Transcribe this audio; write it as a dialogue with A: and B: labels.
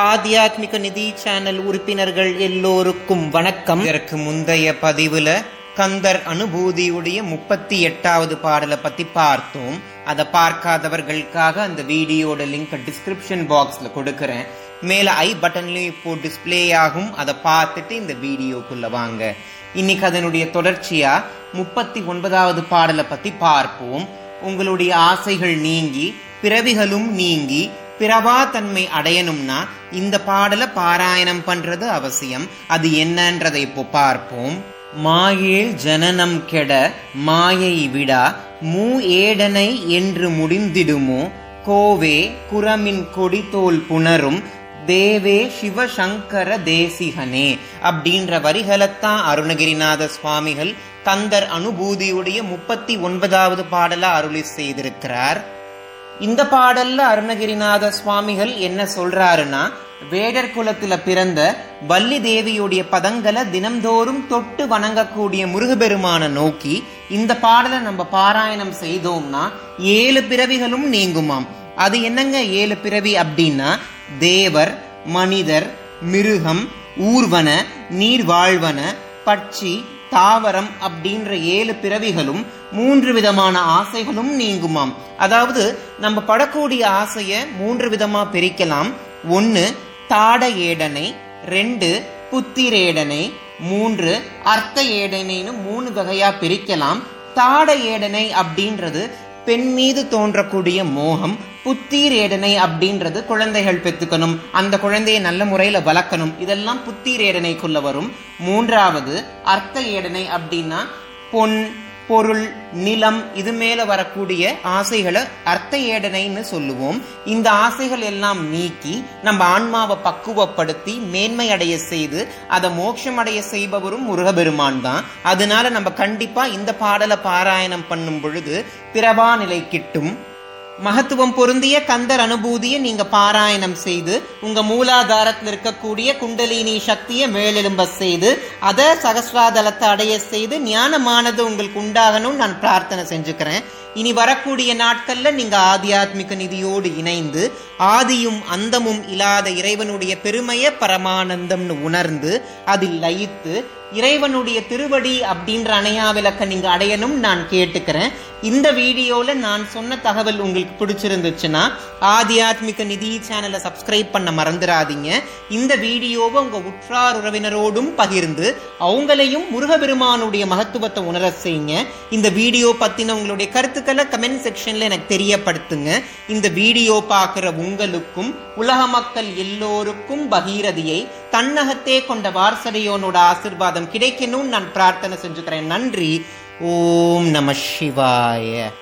A: ஆத்தியாத்மிக நிதி சேனல் உறுப்பினர்கள் எல்லோருக்கும் வணக்கம். இதற்கு முந்தைய பதிவுல கந்தர் அனுபூதியுடைய முப்பத்தி எட்டாவது பாடலை பத்தி பார்த்தோம். அதை பார்க்காதவர்களுக்காக அந்த வீடியோட லிங்க் டிஸ்கிரிப்ஷன் பாக்ஸ்ல கொடுக்கறேன். மேல ஐ பட்டன்லயும் இப்போ டிஸ்பிளே ஆகும். அதை பார்த்துட்டு இந்த வீடியோக்குள்ள வாங்க. இன்னைக்கு அதனுடைய தொடர்ச்சியா முப்பத்தி ஒன்பதாவது பாடலை பத்தி பார்ப்போம். உங்களுடைய ஆசைகள் நீங்கி பிறவிகளும் நீங்கி பிறவா தன்மை அடையணும்னா இந்த பாடலை பாராயணம் பண்றது அவசியம். அது என்னன்றதை இப்போ பார்ப்போம். மாயேல் ஜனனம் கெட மாயை விடா மூ ஏடனை என்று முடிந்திடுமோ? கோவே குரமின் கொடித்தோல் புணரும் தேவே சிவசங்கர தேசிகனே. அப்படின்ற வரிகளைத்தான் அருணகிரிநாத சுவாமிகள் கந்தர் அனுபூதியுடைய முப்பத்தி ஒன்பதாவது பாடலா அருளி செய்திருக்கிறார். இந்த பாடல்ல அருணகிரிநாத சுவாமிகள் என்ன சொல்றாருன்னா வேடர் குலத்துல பிறந்த வள்ளி தேவியுடைய பதங்களை தினம்தோறும் தொட்டு வணங்கக்கூடிய முருகபெருமான நோக்கி இந்த பாடலை நம்ம பாராயணம் செய்தோம்னா ஏழு பிறவிகளும் நீங்குமாம். அது என்னங்க ஏழு பிறவி அப்படின்னா தேவர் மனிதர் மிருகம் ஊர்வன நீர்வாழ்வன பட்சி தாவரம் அப்படின்ற ஏழு பிறவிகளும் மூன்று விதமான ஆசைகளும் நீங்குமாம். அதாவது நம்ம படக்கூடிய ஆசைய மூன்று விதமா பிரிக்கலாம். ஒன்னு தாட ஏடனை. ரெண்டு புத்திரேடனை மூன்று அர்த்த ஏடனைன்னு மூணு வகையா பிரிக்கலாம். தாட ஏடனை அப்படின்றது பெண் மீது தோன்றக்கூடிய மோகம் புத்தீர் ஏடனை அப்படின்றது குழந்தைகள் பெத்துக்கணும். அந்த குழந்தையை நல்ல முறையில வளர்க்கணும். இதெல்லாம் புத்தீர் ஏடனைக்குள்ள வரும். மூன்றாவது அர்த்த ஏடனை அப்படின்னா பொன் பொருள் நிலம் இது மேல வரக்கூடிய ஆசைகளை அர்த்த ஏடனைன்னு சொல்லுவோம். இந்த ஆசைகள் எல்லாம் நீக்கி நம்ம ஆன்மாவை பக்குவப்படுத்தி மேன்மை அடைய செய்து அதை மோட்சம் அடைய செய்பவரும் முருகபெருமான் தான். அதனால நம்ம கண்டிப்பா இந்த பாடலை பாராயணம் பண்ணும் பொழுது பிறவா நிலை கிட்டும். மகத்துவம் பொருந்திய கந்தர் அனுபூதியை நீங்க பாராயணம் செய்து உங்க மூலாதாரத்தில் இருக்கக்கூடிய குண்டலினி சக்தியை மேலெலும்ப செய்து அதை சகசிராதலத்தை அடைய செய்து ஞானமானது உங்களுக்கு உண்டாகணும்னு நான் பிரார்த்தனை செஞ்சுக்கிறேன். இனி வரக்கூடிய நாட்கள்ல நீங்க ஆத்தியாத்மிக நிதியோடு இணைந்து ஆதியும் அந்தமும் இல்லாத இறைவனுடைய பெருமைய பரமானந்தம்னு உணர்ந்து அதில் லயித்து இறைவனுடைய திருவடி அப்படின்ற அணையா விளக்க நீங்க அடையணும் நான் கேட்டுக்கிறேன். இந்த வீடியோல நான் சொன்ன தகவல் உங்களுக்கு பிடிச்சிருந்துச்சுன்னா ஆத்தியாத்மிக நிதி சேனலை சப்ஸ்கிரைப் பண்ண மறந்துடாதீங்க. இந்த வீடியோவை உங்க உற்றார் உறவினரோடும் பகிர்ந்து அவங்களையும் முருகபெருமானுடைய மகத்துவத்தை உணர செய்யுங்க. இந்த வீடியோ பத்தின உங்களுடைய கருத்துக்களை கமெண்ட் செக்ஷன்ல எனக்கு தெரியப்படுத்துங்க. இந்த வீடியோ பார்க்குற உங்களுக்கும் உலக மக்கள் எல்லோருக்கும் பகீரதியை தன்னகத்தே கொண்ட வாரசடையோனோட ஆசிர்வாதம் கிடைக்கணும்னு நான் பிரார்த்தனை செஞ்சுக்கிறேன். நன்றி. ஓம் நம சிவாய.